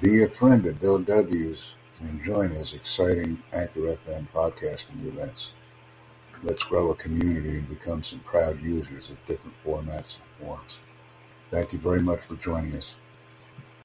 Be a friend of Bill W's and join his exciting Anchor FM podcasting events. Let's grow a community and become some proud users of different formats and forms. Thank you very much for joining us.